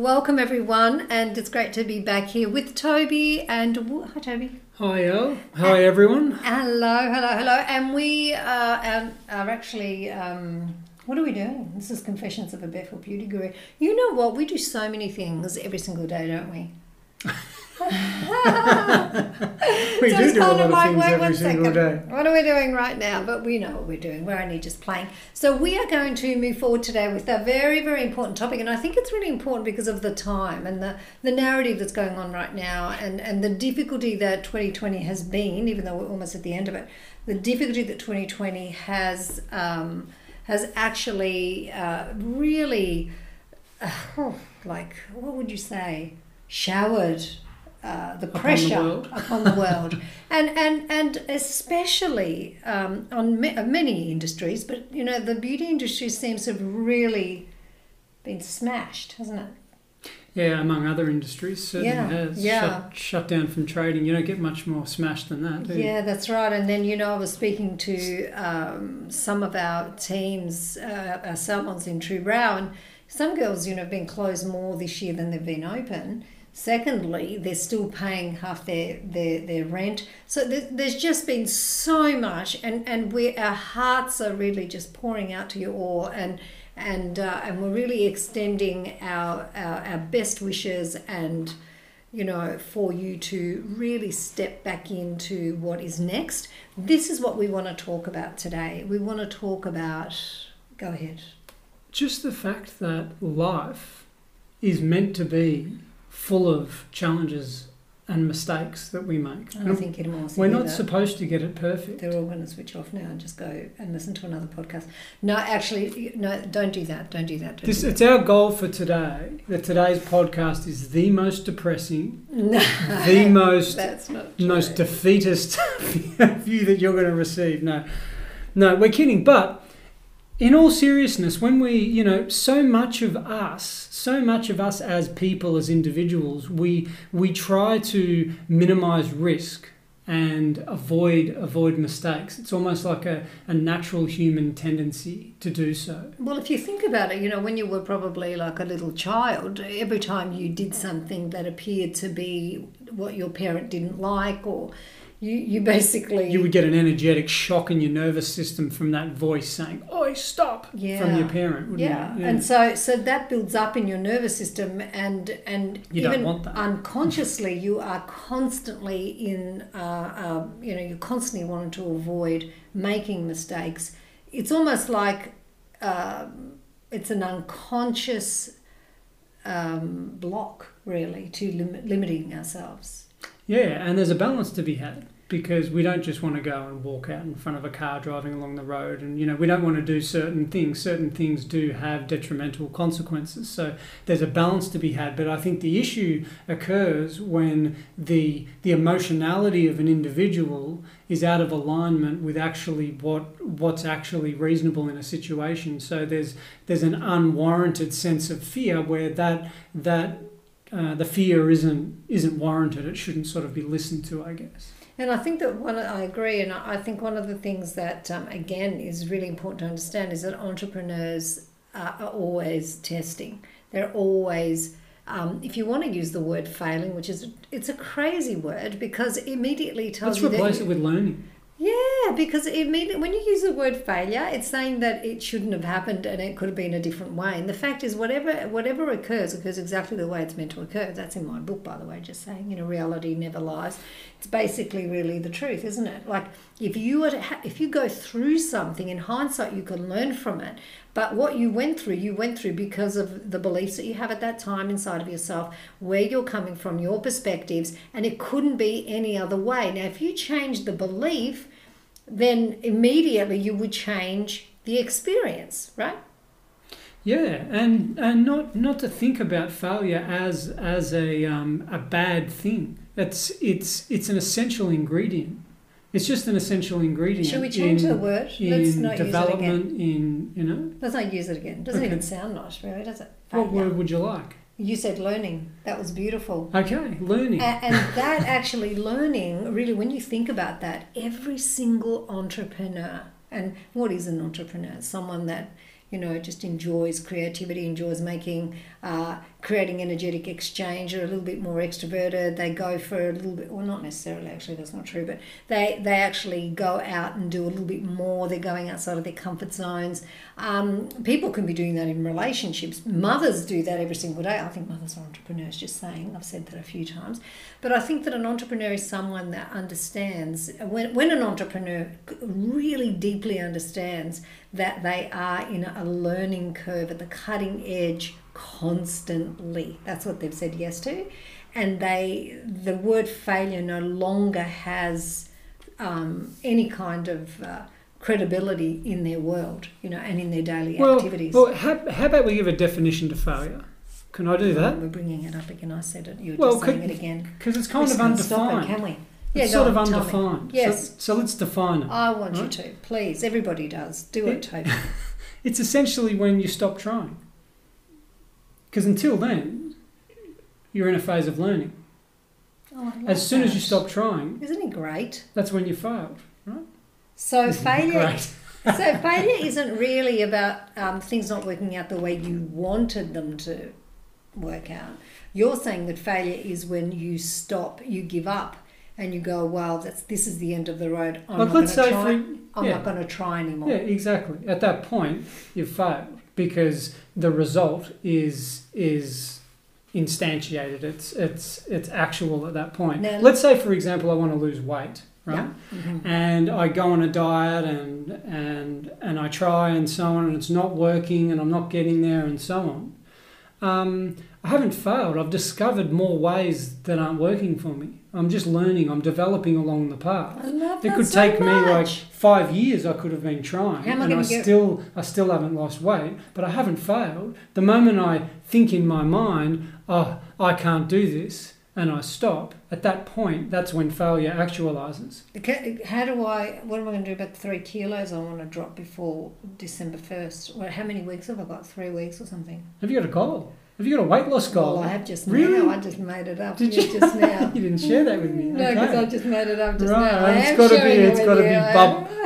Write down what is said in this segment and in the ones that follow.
Welcome everyone, and it's great to be back here with Toby and hi Toby. Hi Elle. Hi everyone. Hello, hello, hello, and we are, are, are actually. Um, what are we doing? This is Confessions of a Barefoot Beauty Guru. You know what? We do so many things every single day, don't we? we So do it's do a lot of like, things every single second. day. What are we doing right now? But we know what we're doing. We're only just playing. So we are going to move forward today with a very, very important topic, and I think it's really important because of the time and the, the narrative that's going on right now, and and the difficulty that 2020 has been, even though we're almost at the end of it, the difficulty that 2020 has um, has actually uh, really, uh, like what would you say, showered uh, the the pressure world. upon the world, and and and especially um, on ma- many industries. But you know, the beauty industry seems to have really been smashed, hasn't it? Yeah, among other industries, certainly Yeah, has. yeah. Shut, shut down from trading. You don't get much more smashed than that, do you? Yeah, that's right. And then, you know, I was speaking to um, some of our teams, uh, our salons in True Brow, and some girls, you know, have been closed more this year than they've been open. Secondly, they're still paying half their, their, their rent. So there, there's just been so much, and, and we our hearts are really just pouring out to you all. And and uh, and we're really extending our, our our best wishes and you know for you to really step back into what is next. This is what we want to talk about today. We want to talk about. Go ahead. Just the fact that life is meant to be full of challenges and mistakes that we make. I don't think anyone wants to We're not that. supposed to get it perfect. They're all going to switch off now and just go and listen to another podcast. No, actually, no, don't do that. Don't do that. Don't This, do it's our goal for today that today's podcast is the most depressing, that. the most that's not most defeatist view that you're going to receive. No, no, we're kidding. But in all seriousness, when we, you know, so much of us, so much of us as people, as individuals, we we try to minimize risk and avoid avoid mistakes. It's almost like a, a natural human tendency to do so. Well, if you think about it, you know, when you were probably like a little child, every time you did something that appeared to be what your parent didn't like, or you, you basically. You would get an energetic shock in your nervous system from that voice saying, "Oi, stop!" from your parent, wouldn't yeah. you? and so so that builds up in your nervous system, and and You don't even want that. unconsciously, you are constantly in, uh, uh, you know, you're constantly wanting to avoid making mistakes. It's almost like um, it's an unconscious um, block, really, to lim- limiting ourselves. Yeah, and there's a balance to be had because we don't just want to go and walk out in front of a car driving along the road and you know we don't want to do certain things. Certain things do have detrimental consequences so there's a balance to be had. But i think the issue occurs when the the emotionality of an individual is out of alignment with actually what what's actually reasonable in a situation. So there's there's an unwarranted sense of fear where that that uh, the fear isn't isn't warranted. It shouldn't sort of be listened to, I guess. And I think that one, I agree, and I think one of the things that um, again is really important to understand is that entrepreneurs are, always testing. They're always, um, if you want to use the word failing, which is it's a crazy word because immediately tells Let's you that replace you- it with learning. Yeah, because it mean, when you use the word failure, it's saying that it shouldn't have happened and it could have been a different way. And the fact is, whatever whatever occurs occurs exactly the way it's meant to occur. That's in my book, by the way. Just saying, you know, reality never lies. It's basically really the truth, isn't it? Like if you were ha- if you go through something in hindsight, you can learn from it. But what you went through, you went through because of the beliefs that you have at that time inside of yourself, where you're coming from, your perspectives, and it couldn't be any other way. Now, if you change the belief, then immediately you would change the experience, right? Yeah, and and not not to think about failure as as a um, a bad thing. It's it's it's an essential ingredient. It's just an essential ingredient. Should we change in, the word? Let's not use it again. development? In you know, Let's not use it again. Doesn't Okay. even sound nice, really, does it? what Failure. word would you like? You said learning. That was beautiful. Okay, learning. A- and that actually learning really when you think about that every single entrepreneur and what is an entrepreneur someone that you know just enjoys creativity enjoys making uh, creating energetic exchange are a little bit more extroverted. They go for a little bit well not necessarily actually that's not true but they they actually go out and do a little bit more. They're going outside of their comfort zones. Um, people can be doing that in relationships. Mothers do that every single day. I think mothers are entrepreneurs just saying. I've said that a few times. But I think that an entrepreneur is someone that understands, when, when an entrepreneur really deeply understands that they are in a learning curve at the cutting edge constantly. That's what they've said yes to. And they, the word failure no longer has um, any kind of uh, credibility in their world, you know, and in their daily well, activities. well, how, how about we give a definition to failure? Can I do that? We're bringing it up again. I said it. You were Well, just saying it again. Because it's kind just of can't it, undefined. can we? it's sort of on, me. undefined. Yes. So, so let's define it. I want you to, please. Everybody does. Do it, Toby. It's essentially when you stop trying. Because until then, you're in a phase of learning. Oh, As soon as you stop trying, Isn't it great? that's when you failed. right? So failure, so failure isn't really about um, things not working out the way you wanted them to work out. You're saying that failure is when you stop, you give up, and you go, "Well, that's this is the end of the road. I'm Like, not let's going say for I'm yeah. not going to try anymore." Yeah, exactly. At that point, you've failed because the result is is instantiated. It's it's it's actual at that point. Now- Let's say, for example, I want to lose weight, right? Yeah. Mhm. And I go on a diet and and and I try and so on, and it's not working, and I'm not getting there, and so on. Um, I haven't failed. I've discovered more ways that aren't working for me. I'm just learning. I'm developing along the path. I love It could so take me like five years. I could have been trying, How am I and I get- still, I still haven't lost weight, but I haven't failed. The moment I think in my mind, "Oh, I can't do this," and I stop, at that point, that's when failure actualizes. How do I? What am I going to do about the three kilos I want to drop before December first? How many weeks have I got? Three weeks or something? Have you got a goal? Have you got a weight loss goal? Well, I have just Really? now. I just made it up. Did yeah, you? just now? you didn't share that with me. No, because okay. I just made it up just Right, now. I it's am gotta be- It's gotta be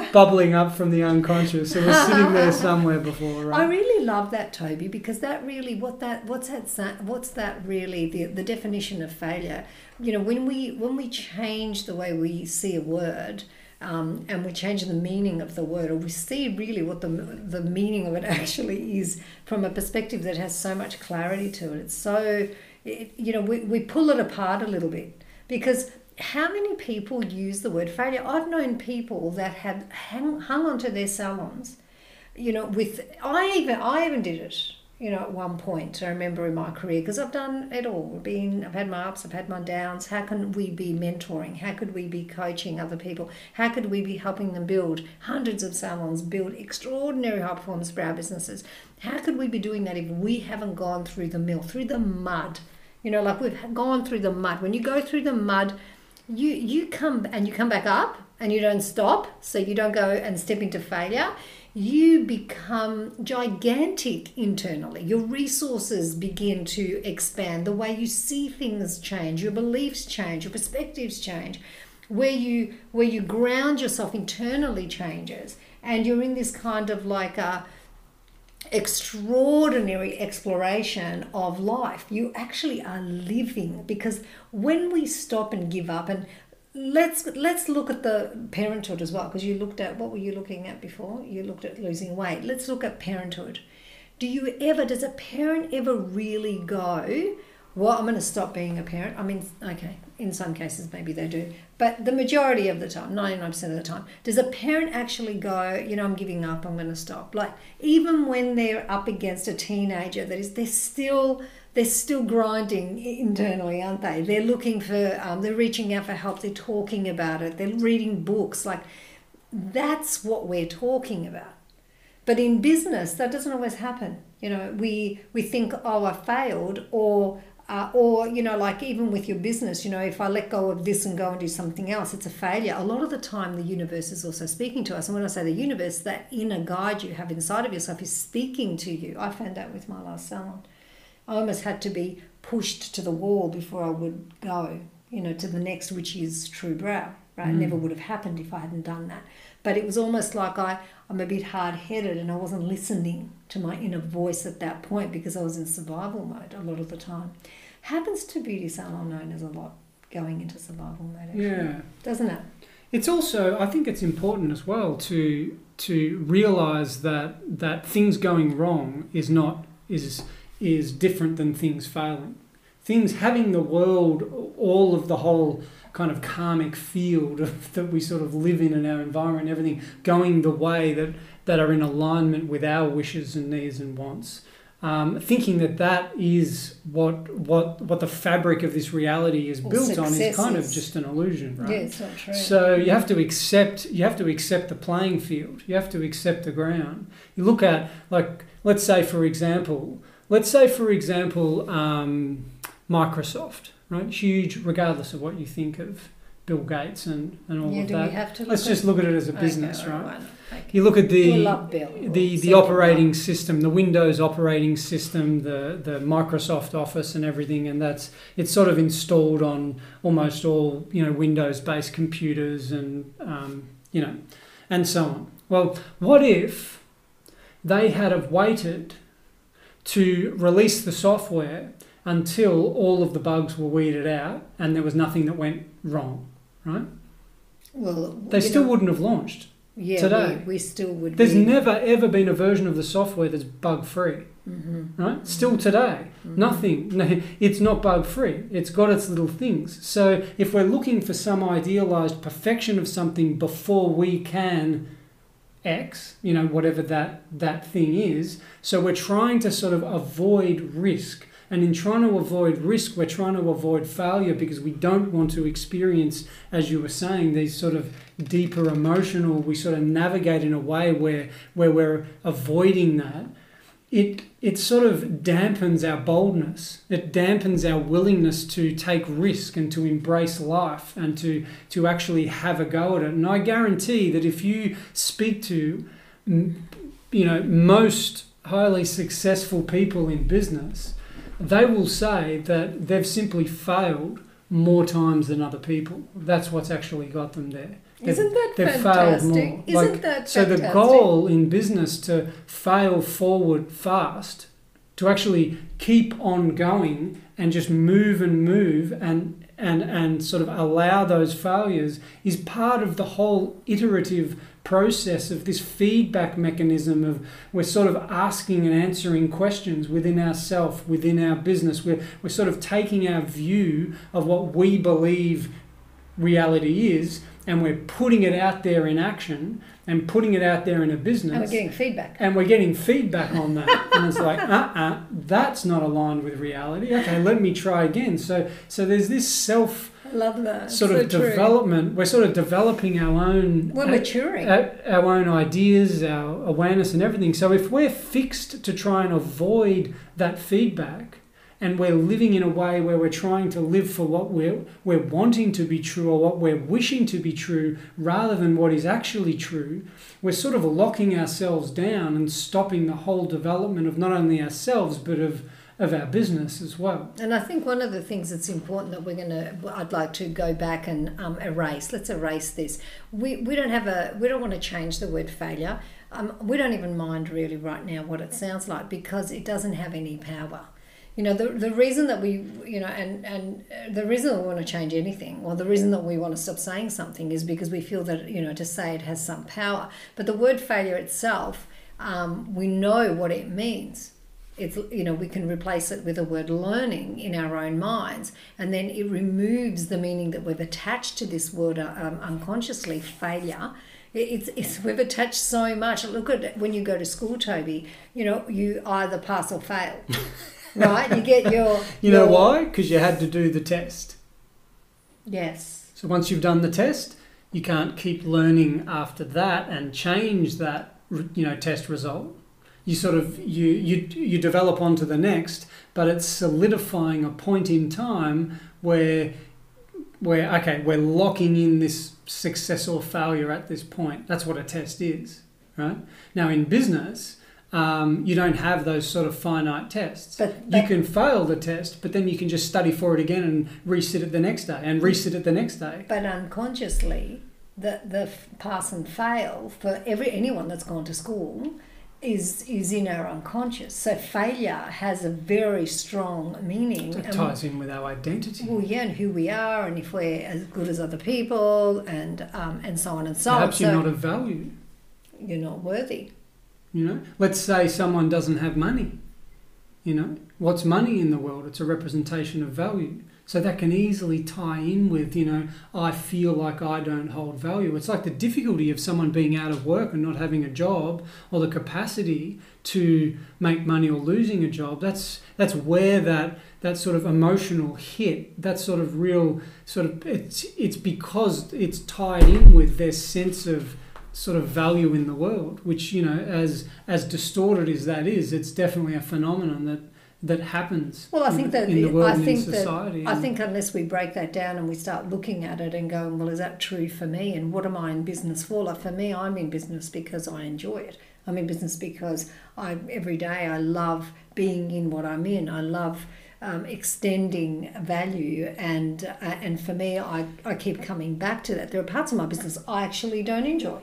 bub- bubbling up from the unconscious. So we're sitting there somewhere before, right? I really love that, Toby, because that really what that what's that what's that really the the definition of failure. You know, when we when we change the way we see a word. Um, and we change the meaning of the word, or we see really what the the meaning of it actually is from a perspective that has so much clarity to it. It's so, it, you know, we, we pull it apart a little bit because how many people use the word failure? I've known people that have hang, hung onto their salons you know with i even i even did it you know at one point i remember in my career because i've done it all. Been i've had my ups i've had my downs. How can we be mentoring? How could we be coaching other people? How could we be helping them build? Hundreds of salons build extraordinary high performance for our businesses. How could we be doing that if we haven't gone through the mill through the mud? You know like we've gone through the mud. When you go through the mud you you come and you come back up and you don't stop so you don't go and step into failure you become gigantic internally your resources begin to expand the way you see things change your beliefs change your perspectives change where you where you ground yourself internally changes and you're in this kind of like a extraordinary exploration of life. You actually are living because when we stop and give up and let's let's look at the parenthood as well because you looked at what were you looking at before? You looked at losing weight. Let's look at parenthood. Do you ever does a parent ever really go well, I'm going to stop being a parent. I mean, okay, in some cases maybe they do, but the majority of the time, 99% of the time, does a parent actually go, you know, I'm giving up, I'm going to stop? Like, even when they're up against a teenager that is, they're still. They're still grinding internally, aren't they? They're looking for, um, they're reaching out for help. They're talking about it. They're reading books. Like, that's what we're talking about. But in business, that doesn't always happen. You know, we we think, oh, I failed, or uh, or you know, like even with your business, you know, if I let go of this and go and do something else, it's a failure. A lot of the time, the universe is also speaking to us, and when I say the universe, that inner guide you have inside of yourself is speaking to you. I found that with my last salon. I almost had to be pushed to the wall before I would go, you know, to the next, which is true brow. Right, Mm. it never would have happened if I hadn't done that. But it was almost like I, I'm a bit hard headed and I wasn't listening to my inner voice at that point because I was in survival mode a lot of the time. Happens to beauty salon owners a lot going into survival mode, actually, Yeah. doesn't it? It's also, I think it's important as well to to realize that that things going wrong is not is is different than things failing. Things having the world, all of the whole kind of karmic field of, that we sort of live in in our environment, everything going the way that that are in alignment with our wishes and needs and wants. Um, thinking that that is what what what the fabric of this reality is Or built on is kind of just an illusion, right? Yeah, it's not true. So you have to accept you have to accept the playing field. You have to accept the ground. You look at like let's say for example, let's say for example, um, Microsoft, right? Huge, regardless of what you think of Bill Gates and, and all yeah, of that. have to look Let's just look at it as a business, all right? Okay. You look at the the, the operating system, the Windows operating system, the, the Microsoft Office and everything, and that's it's sort of installed on almost all you know Windows based computers and um, you know and so on. Well, what if they had have waited to release the software until all of the bugs were weeded out and there was nothing that went wrong, right? Well, They still know, wouldn't have launched. yeah, today. We, we still would. There's be, never ever been a version of the software that's bug free. hmm right? Still today, nothing. No, it's not bug free. It's got its little things. So if we're looking for some idealized perfection of something before we can X, you know, whatever that that thing is, so we're trying to sort of avoid risk. And in trying to avoid risk, we're trying to avoid failure because we don't want to experience, as you were saying, these sort of deeper emotional. We sort of navigate in a way where where we're avoiding that it it sort of dampens our boldness. It dampens our willingness to take risk and to embrace life and to to actually have a go at it. And I guarantee that if you speak to you know most highly successful people in business, they will say that they've simply failed more times than other people. That's what's actually got them there. Isn't that they've failed more. Isn't Like, that so the goal in business to fail forward fast, to actually keep on going and just move and move and and and sort of allow those failures is part of the whole iterative process of this feedback mechanism of we're sort of asking and answering questions within ourself within our business we're, we're sort of taking our view of what we believe reality is and we're putting it out there in action and putting it out there in a business. And we're getting feedback. and we're getting feedback on that. And it's like uh-uh that's not aligned with reality. Okay let me try again. So so there's this self sort so of true. development. We're sort of developing our own We're uh, maturing. our, our own ideas our awareness and everything. So if we're fixed to try and avoid that feedback and we're living in a way where we're trying to live for what we're, we're wanting to be true or what we're wishing to be true rather than what is actually true, we're sort of locking ourselves down and stopping the whole development of not only ourselves but of, of our business as well. And I think one of the things that's important that we're going to, I'd like to go back and um, erase. Let's erase this. We, we don't have a, we don't want to change the word failure. Um, we don't even mind really right now what it sounds like because it doesn't have any power. You know, the, the reason that we, you know, and, and uh, the reason that we want to change anything, or the reason that we want to stop saying something is because we feel that, you know, to say it has some power. But the word failure itself, um, we know what it means. It's you know we can replace it with the word learning in our own minds and then it removes the meaning that we've attached to this word um, unconsciously failure. It's, it's we've attached so much. Look at it when you go to school toby you know you either pass or fail right you get your You know your- why? Because you had to do the test. yes So once you've done the test, you can't keep learning after that and change that you know test result. you sort of you you you develop onto the next, but it's solidifying a point in time where where okay we're locking in this success or failure at this point. That's what a test is, right? Now in business. Um, you don't have those sort of finite tests. But, but you can fail the test, but then you can just study for it again and resit it the next day and resit it the next day. But unconsciously, the the pass and fail for every anyone that's gone to school is is in our unconscious. So failure has a very strong meaning. It and- ties in with our identity. well, yeah, and who we are, and if we're as good as other people, and um, and so on and so on. Perhaps you're not of value. you're not worthy. You know, let's say someone doesn't have money. You know, what's money in the world? It's a representation of value. So that can easily tie in with, you know, I feel like I don't hold value. It's like the difficulty of someone being out of work and not having a job, or the capacity to make money or losing a job. That's that's where that that sort of emotional hit, that sort of real sort of it's it's because it's tied in with their sense of sort of value in the world, which you know, as as distorted as that is, it's definitely a phenomenon that that happens. Well, I think that in the world I and think in that. I think unless we break that down and we start looking at it and going, well, is that true for me? And what am I in business for? Like for me, I'm in business because I enjoy it. I'm in business because I every day I love being in what I'm in. I love um, extending value, and uh, and for me, I I keep coming back to that. There are parts of my business I actually don't enjoy.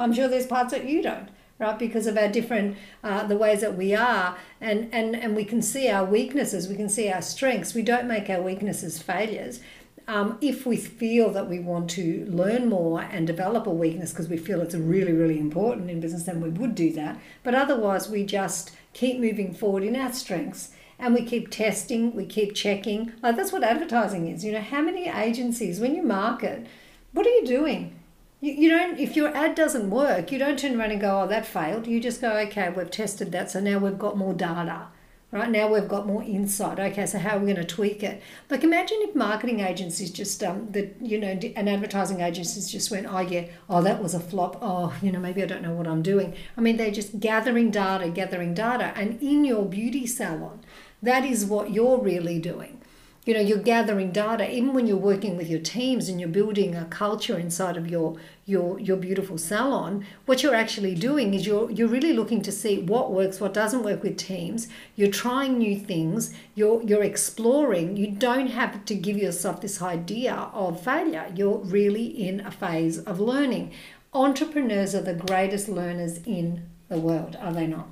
I'm sure there's parts that you don't, right? Because of our different, uh, the ways that we are, and, and, and we can see our weaknesses, we can see our strengths. We don't make our weaknesses failures. Um, if we feel that we want to learn more and develop a weakness because we feel it's really, really important in business, then we would do that. But otherwise, we just keep moving forward in our strengths and we keep testing, we keep checking. Like that's what advertising is. You know, how many agencies, when you market, what are you doing? You, you don't if your ad doesn't work, you don't turn around and go, oh, that failed. You just go, okay, we've tested that, so now we've got more data. Right now we've got more insight. Okay, so how are we going to tweak it? Like imagine if marketing agencies just um that you know and advertising agencies just went, oh yeah, oh that was a flop. Oh you know maybe I don't know what I'm doing. I mean they're just gathering data, gathering data, and in your beauty salon, that is what you're really doing you know you're gathering data even when you're working with your teams and you're building a culture inside of your your your beautiful salon what you're actually doing is you're you're really looking to see what works what doesn't work with teams. You're trying new things. You're you're exploring. You don't have to give yourself this idea of failure. You're really in a phase of learning. Entrepreneurs are the greatest learners in the world are they not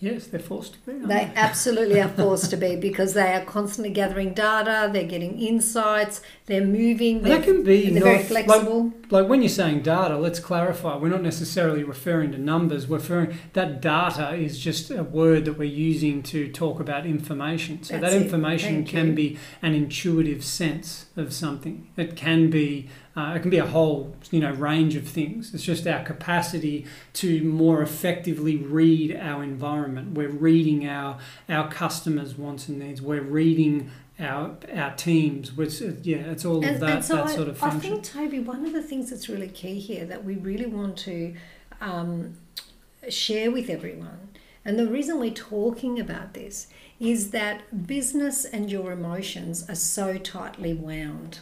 yes, they're forced to be. they absolutely are forced to be because they are constantly gathering data, they're getting insights, they're moving, they're, can be they're very flexible. Like when you're saying data, let's clarify. We're not necessarily referring to numbers. We're referring that data is just a word that we're using to talk about information. So That's that information can be an intuitive sense of something. It can be uh, it can be a whole you know range of things. It's just our capacity to more effectively read our environment. We're reading our our customers' wants and needs. We're reading our our teams. Which uh, yeah, it's all of that so that I, sort of function. I think, Toby, one of the things that's really key here that we really want to um, share with everyone, and the reason we're talking about this is that business and your emotions are so tightly wound.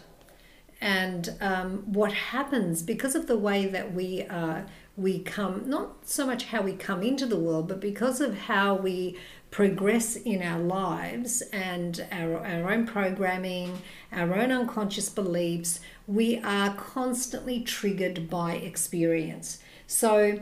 And um, what happens because of the way that we uh, we come, not so much how we come into the world, but because of how we progress in our lives and our, our own programming, our own unconscious beliefs, we are constantly triggered by experience. So,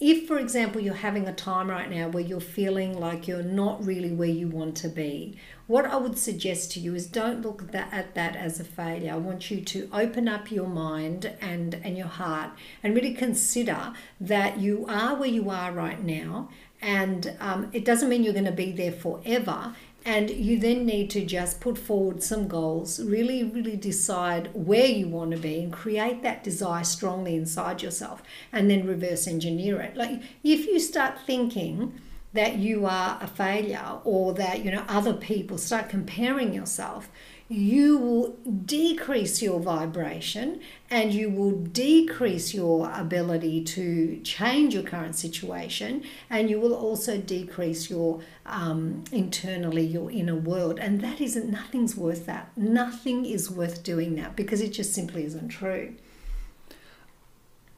if, for example, you're having a time right now where you're feeling like you're not really where you want to be, what I would suggest to you is don't look at that, at that as a failure. I want you to open up your mind and, and your heart and really consider that you are where you are right now. And um, it doesn't mean you're going to be there forever. And you then need to just put forward some goals, really, really decide where you want to be and create that desire strongly inside yourself and then reverse engineer it. Like if you start thinking that you are a failure or that you know other people start comparing yourself you will decrease your vibration and you will decrease your ability to change your current situation and you will also decrease your um, internally your inner world and that isn't nothing's worth that nothing is worth doing that because it just simply isn't true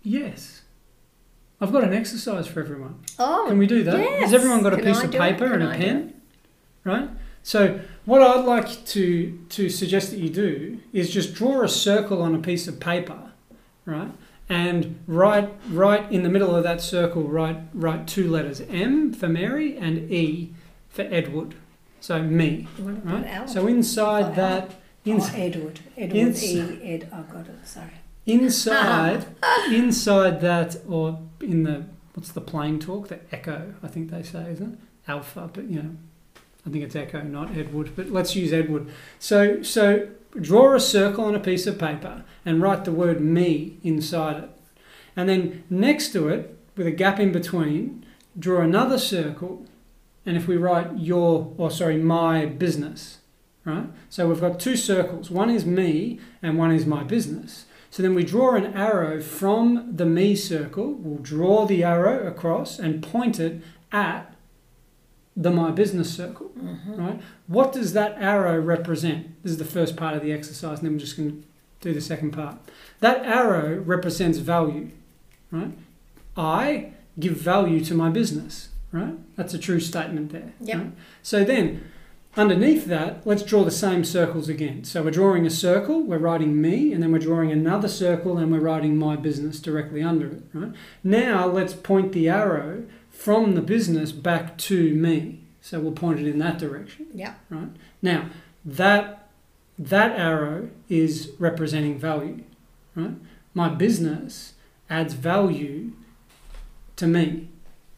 Yes. I've got an exercise for everyone. oh Can we do that? yes. Has everyone got a Can piece I of do it? paper Can and a I do pen? Right? So what I'd like to to suggest that you do is just draw a circle on a piece of paper, right? And write write in the middle of that circle write write two letters M for Mary and E for Edward. So me. Right? So inside that oh, Edward Edward ins- E Ed I got it sorry inside inside that or in the what's the plane talk the echo i think they say isn't it alpha but you know i think it's echo not edward but let's use edward. So so draw a circle on a piece of paper and write the word me inside it. And then next to it with a gap in between draw another circle and if we write your or sorry my business right? So we've got two circles. One is me and one is my business. So then we draw an arrow from the me circle. We'll draw the arrow across and point it at the my business circle. Mm-hmm. Right? What does that arrow represent? This is the first part of the exercise, and then we're just going to do the second part. That arrow represents value. Right? I give value to my business. Right? That's a true statement there. Yep. right? So then Underneath that, let's draw the same circles again. So we're drawing a circle, we're writing me, and then we're drawing another circle and we're writing my business directly under it, right? Now let's point the arrow from the business back to me. So we'll point it in that direction, yeah right? Now, that that arrow is representing value, right? My business adds value to me,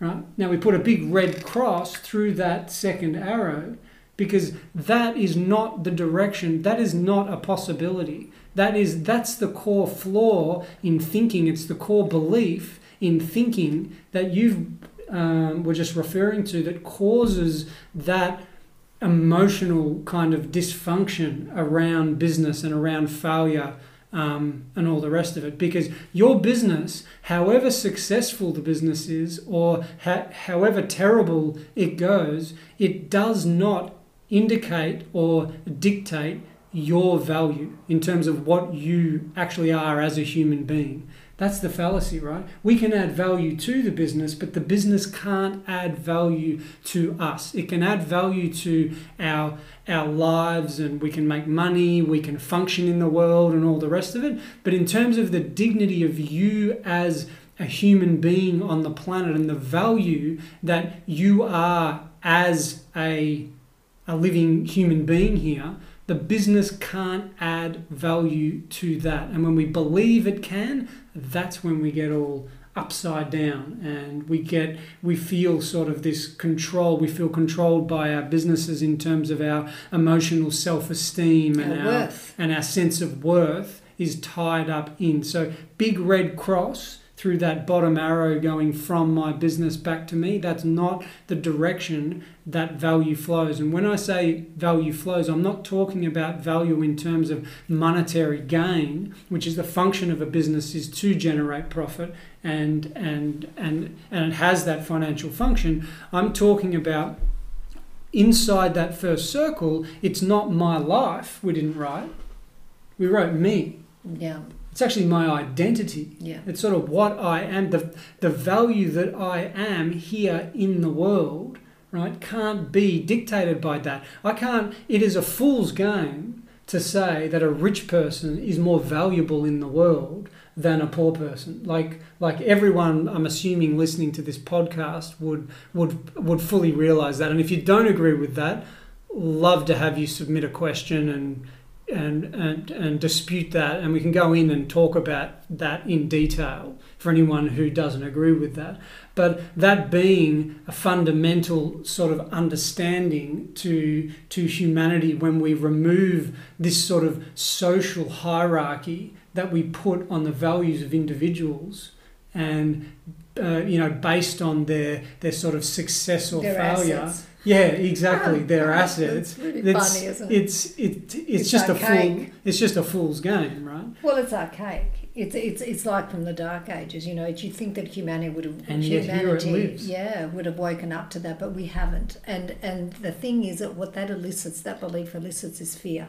right? Now we put a big red cross through that second arrow because that is not the direction that is not a possibility that is that's the core flaw in thinking it's the core belief in thinking that you um, were just referring to that causes that emotional kind of dysfunction around business and around failure um, and all the rest of it. Because your business, however successful the business is, or ha- however terrible it goes, it does not indicate or dictate your value in terms of what you actually are as a human being. That's the fallacy, right? We can add value to the business, but the business can't add value to us. It can add value to our our lives and we can make money, we can function in the world and all the rest of it. But in terms of the dignity of you as a human being on the planet and the value that you are as a a living human being here, the business can't add value to that. And when we believe it can, that's when we get all upside down and we get we feel sort of this control. We feel controlled by our businesses in terms of our emotional self-esteem and Our and our sense of worth is tied up in. So big red cross through that bottom arrow going from my business back to me that's not the direction that value flows. And when i say value flows i'm not talking about value in terms of monetary gain which is the function of a business is to generate profit and and and and it has that financial function. I'm talking about inside that first circle it's not my life we didn't write we wrote me. Yeah it's actually my identity yeah it's sort of what I am, the, the value that I am here in the world, right, can't be dictated by that. I can't, it is a fool's game to say that a rich person is more valuable in the world than a poor person. Like, like everyone, I'm assuming listening to this podcast would, would, would fully realize that. And if you don't agree with that, love to have you submit a question and and, and and dispute that and we can go in and talk about that in detail for anyone who doesn't agree with that but that being a fundamental sort of understanding to to humanity when we remove this sort of social hierarchy that we put on the values of individuals and uh, you know based on their their sort of success or Their failure. assets. Yeah, exactly. That's assets. really It's funny, isn't it? it's it, it's, It's just a fool. It's just a fool's game, right? Well, it's archaic. It's it's it's like from the dark ages. You know, you think that humanity would have And yet here it humanity, yeah, would have woken up to that, but we haven't. And and the thing is that what that elicits, that belief elicits, is fear.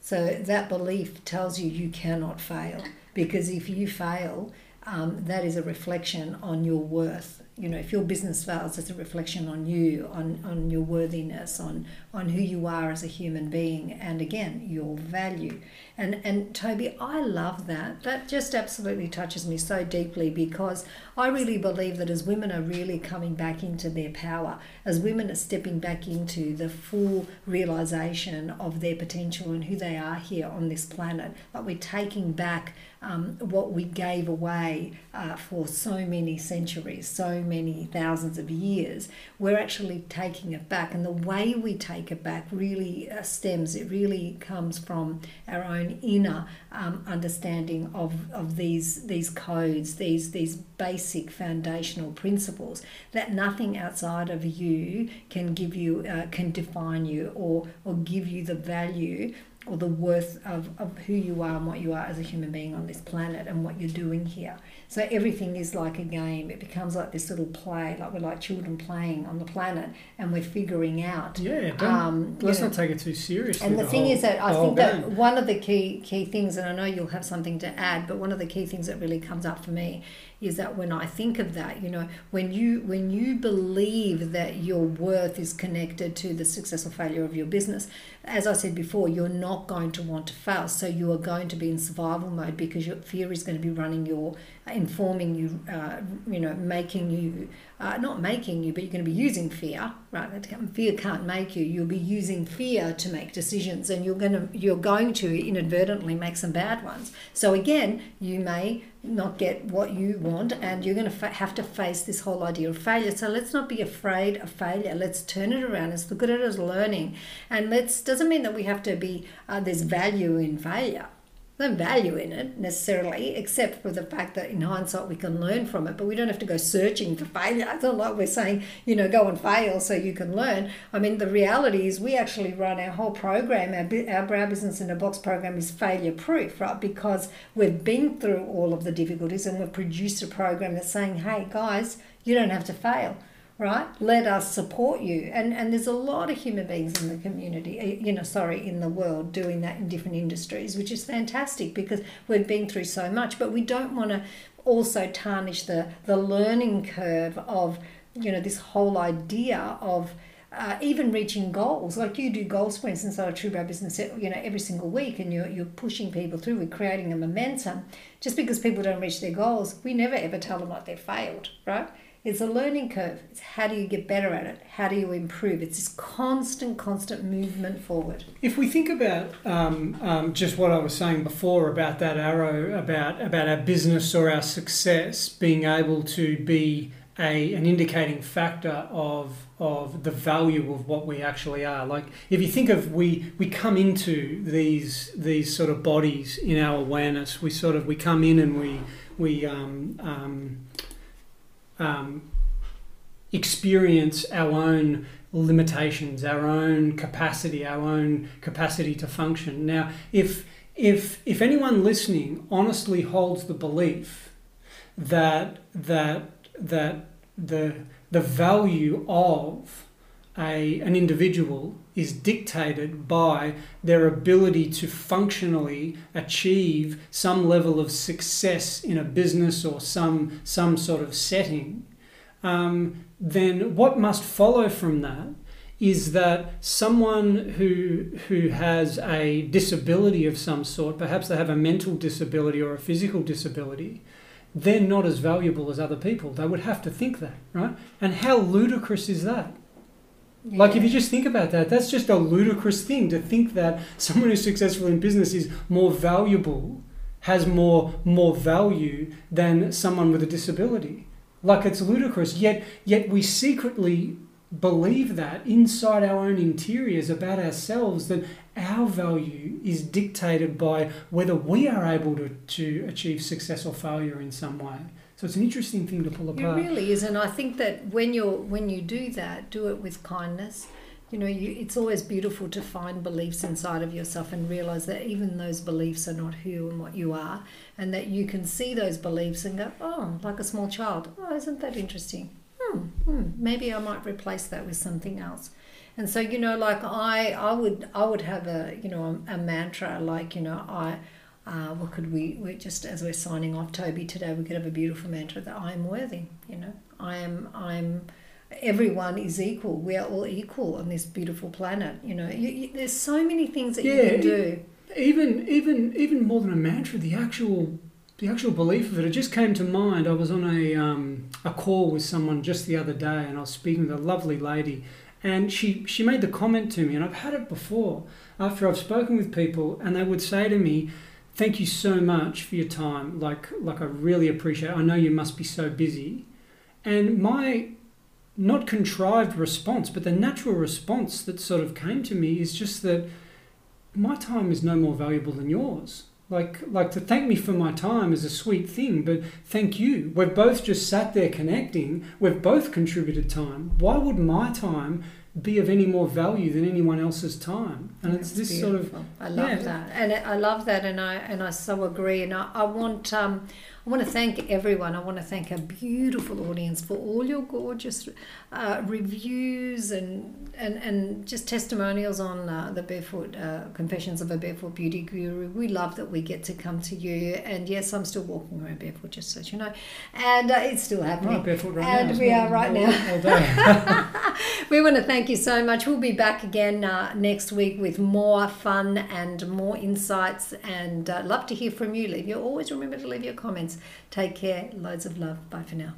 So that belief tells you you cannot fail because if you fail, um, that is a reflection on your worth. You know, if your business fails, it's a reflection on you, on, on your worthiness, on on who you are as a human being, and again, your value. And and Toby, I love that. That just absolutely touches me so deeply because I really believe that as women are really coming back into their power, as women are stepping back into the full realization of their potential and who they are here on this planet, that we're taking back um, what we gave away uh, for so many centuries, so many thousands of years, we're actually taking it back. And the way we take it back really uh, stems, it really comes from our own inner um, understanding of, of these, these codes, these, these basic foundational principles that nothing outside of you can give you, uh, can define you or, or give you the value or the worth of, of who you are and what you are as a human being on this planet and what you're doing here. So everything is like a game. It becomes like this little play, like we're like children playing on the planet and we're figuring out. Yeah, don't, Um, let's know, not take it too seriously. and the, thing whole- is that I the think that game. one of the key key things, and I know you'll have something to add, but one of the key things that really comes up for me is that when I think of that, you know, when you when you believe that your worth is connected to the success or failure of your business, as I said before, you're not going to want to fail. So you are going to be in survival mode because your fear is going to be running your, informing you, uh, you know, making you, uh, not making you, but you're going to be using fear, right? Fear can't make you. You'll be using fear to make decisions, and you're going to you're going to inadvertently make some bad ones. So again, you may not get what you want, and you're going to fa- have to face this whole idea of failure. So let's not be afraid of failure. Let's turn it around. Let's look at it as learning, and let's doesn't mean that we have to be uh, there's value in failure. No value in it necessarily, except for the fact that in hindsight we can learn from it, but we don't have to go searching for failure. It's not like we're saying, you know, go and fail so you can learn. I mean, the reality is we actually run our whole program, our, our Brow Business in a Box program is failure proof, right? Because we've been through all of the difficulties and we've produced a program that's saying, hey, guys, you don't have to fail right? Let us support you. And and there's a lot of human beings in the community eh, you know sorry in the world doing that in different industries which is fantastic because we've been through so much. But we don't want to also tarnish the the learning curve of you know this whole idea of uh, even reaching goals. Like you do goal sprints inside a true brow business you know every single week and you're, you're pushing people through we're creating a momentum. Just because people don't reach their goals we never ever tell them like they failed right it's a learning curve. It's how do you get better at it? How do you improve? It's this constant, constant movement forward. If we think about um, um, just what I was saying before about that arrow, about about our business or our success being able to be a an indicating factor of of the value of what we actually are. Like if you think of we we come into these these sort of bodies in our awareness. We sort of we come in and we we um, um, experience our own limitations, our own capacity, our own capacity to function. Now, if if if anyone listening honestly holds the belief that that that the the value of a an individual is dictated by their ability to functionally achieve some level of success in a business or some some sort of setting, um, then what must follow from that is that someone who who has a disability of some sort, perhaps they have a mental disability or a physical disability, they're not as valuable as other people. They would have to think that, right? And how ludicrous is that? Like, if you just think about that, that's just a ludicrous thing to think that someone who's successful in business is more valuable, has more more value than someone with a disability. Like, it's ludicrous. Yet, yet we secretly believe that inside our own interiors about ourselves that our value is dictated by whether we are able to, to achieve success or failure in some way. So it's an interesting thing to pull apart. It really is, and I think that when you're when you do that, do it with kindness. You know, you, it's always beautiful to find beliefs inside of yourself and realize that even those beliefs are not who and what you are, and that you can see those beliefs and go, oh, like a small child, oh, isn't that interesting? Hmm, hmm, maybe I might replace that with something else. And so, you know, like I, I would, I would have a, you know, a, a mantra like, you know, I, uh, what could we, we just as we're signing off, Toby, today we could have a beautiful mantra that I am worthy. You know, I am, I'm. Everyone is equal. We are all equal on this beautiful planet. You know, you, you, there's so many things that you can do. even even even more than a mantra, the actual the actual belief of it. It just came to mind. I was on a um, a call with someone just the other day, and I was speaking with a lovely lady, and she she made the comment to me, and I've had it before. After I've spoken with people, and they would say to me, "Thank you so much for your time. Like like I really appreciate. It. I know you must be so busy." And my not contrived response, but the natural response that sort of came to me is just that my time is no more valuable than yours. Like, like to thank me for my time is a sweet thing, but thank you. We've both just sat there connecting. We've both contributed time. Why would my time be of any more value than anyone else's time? And it's That's this sort of. I love yeah. that, and I love that, and I and I so agree. And I, I want um, I want to thank everyone. I want to thank our beautiful audience for all your gorgeous uh, reviews and, and and just testimonials on uh, the Barefoot uh, Confessions of a Barefoot Beauty Guru. We love that we get to come to you. And yes, I'm still walking around barefoot, just so you know, and uh, it's still happening. right barefoot right And now. We are right all- now. all. We want to thank you so much. We'll be back again uh, next week with more fun and more insights. And uh, love to hear from you. Leave your always remember to leave your comments. Take care. Loads of love. Bye for now.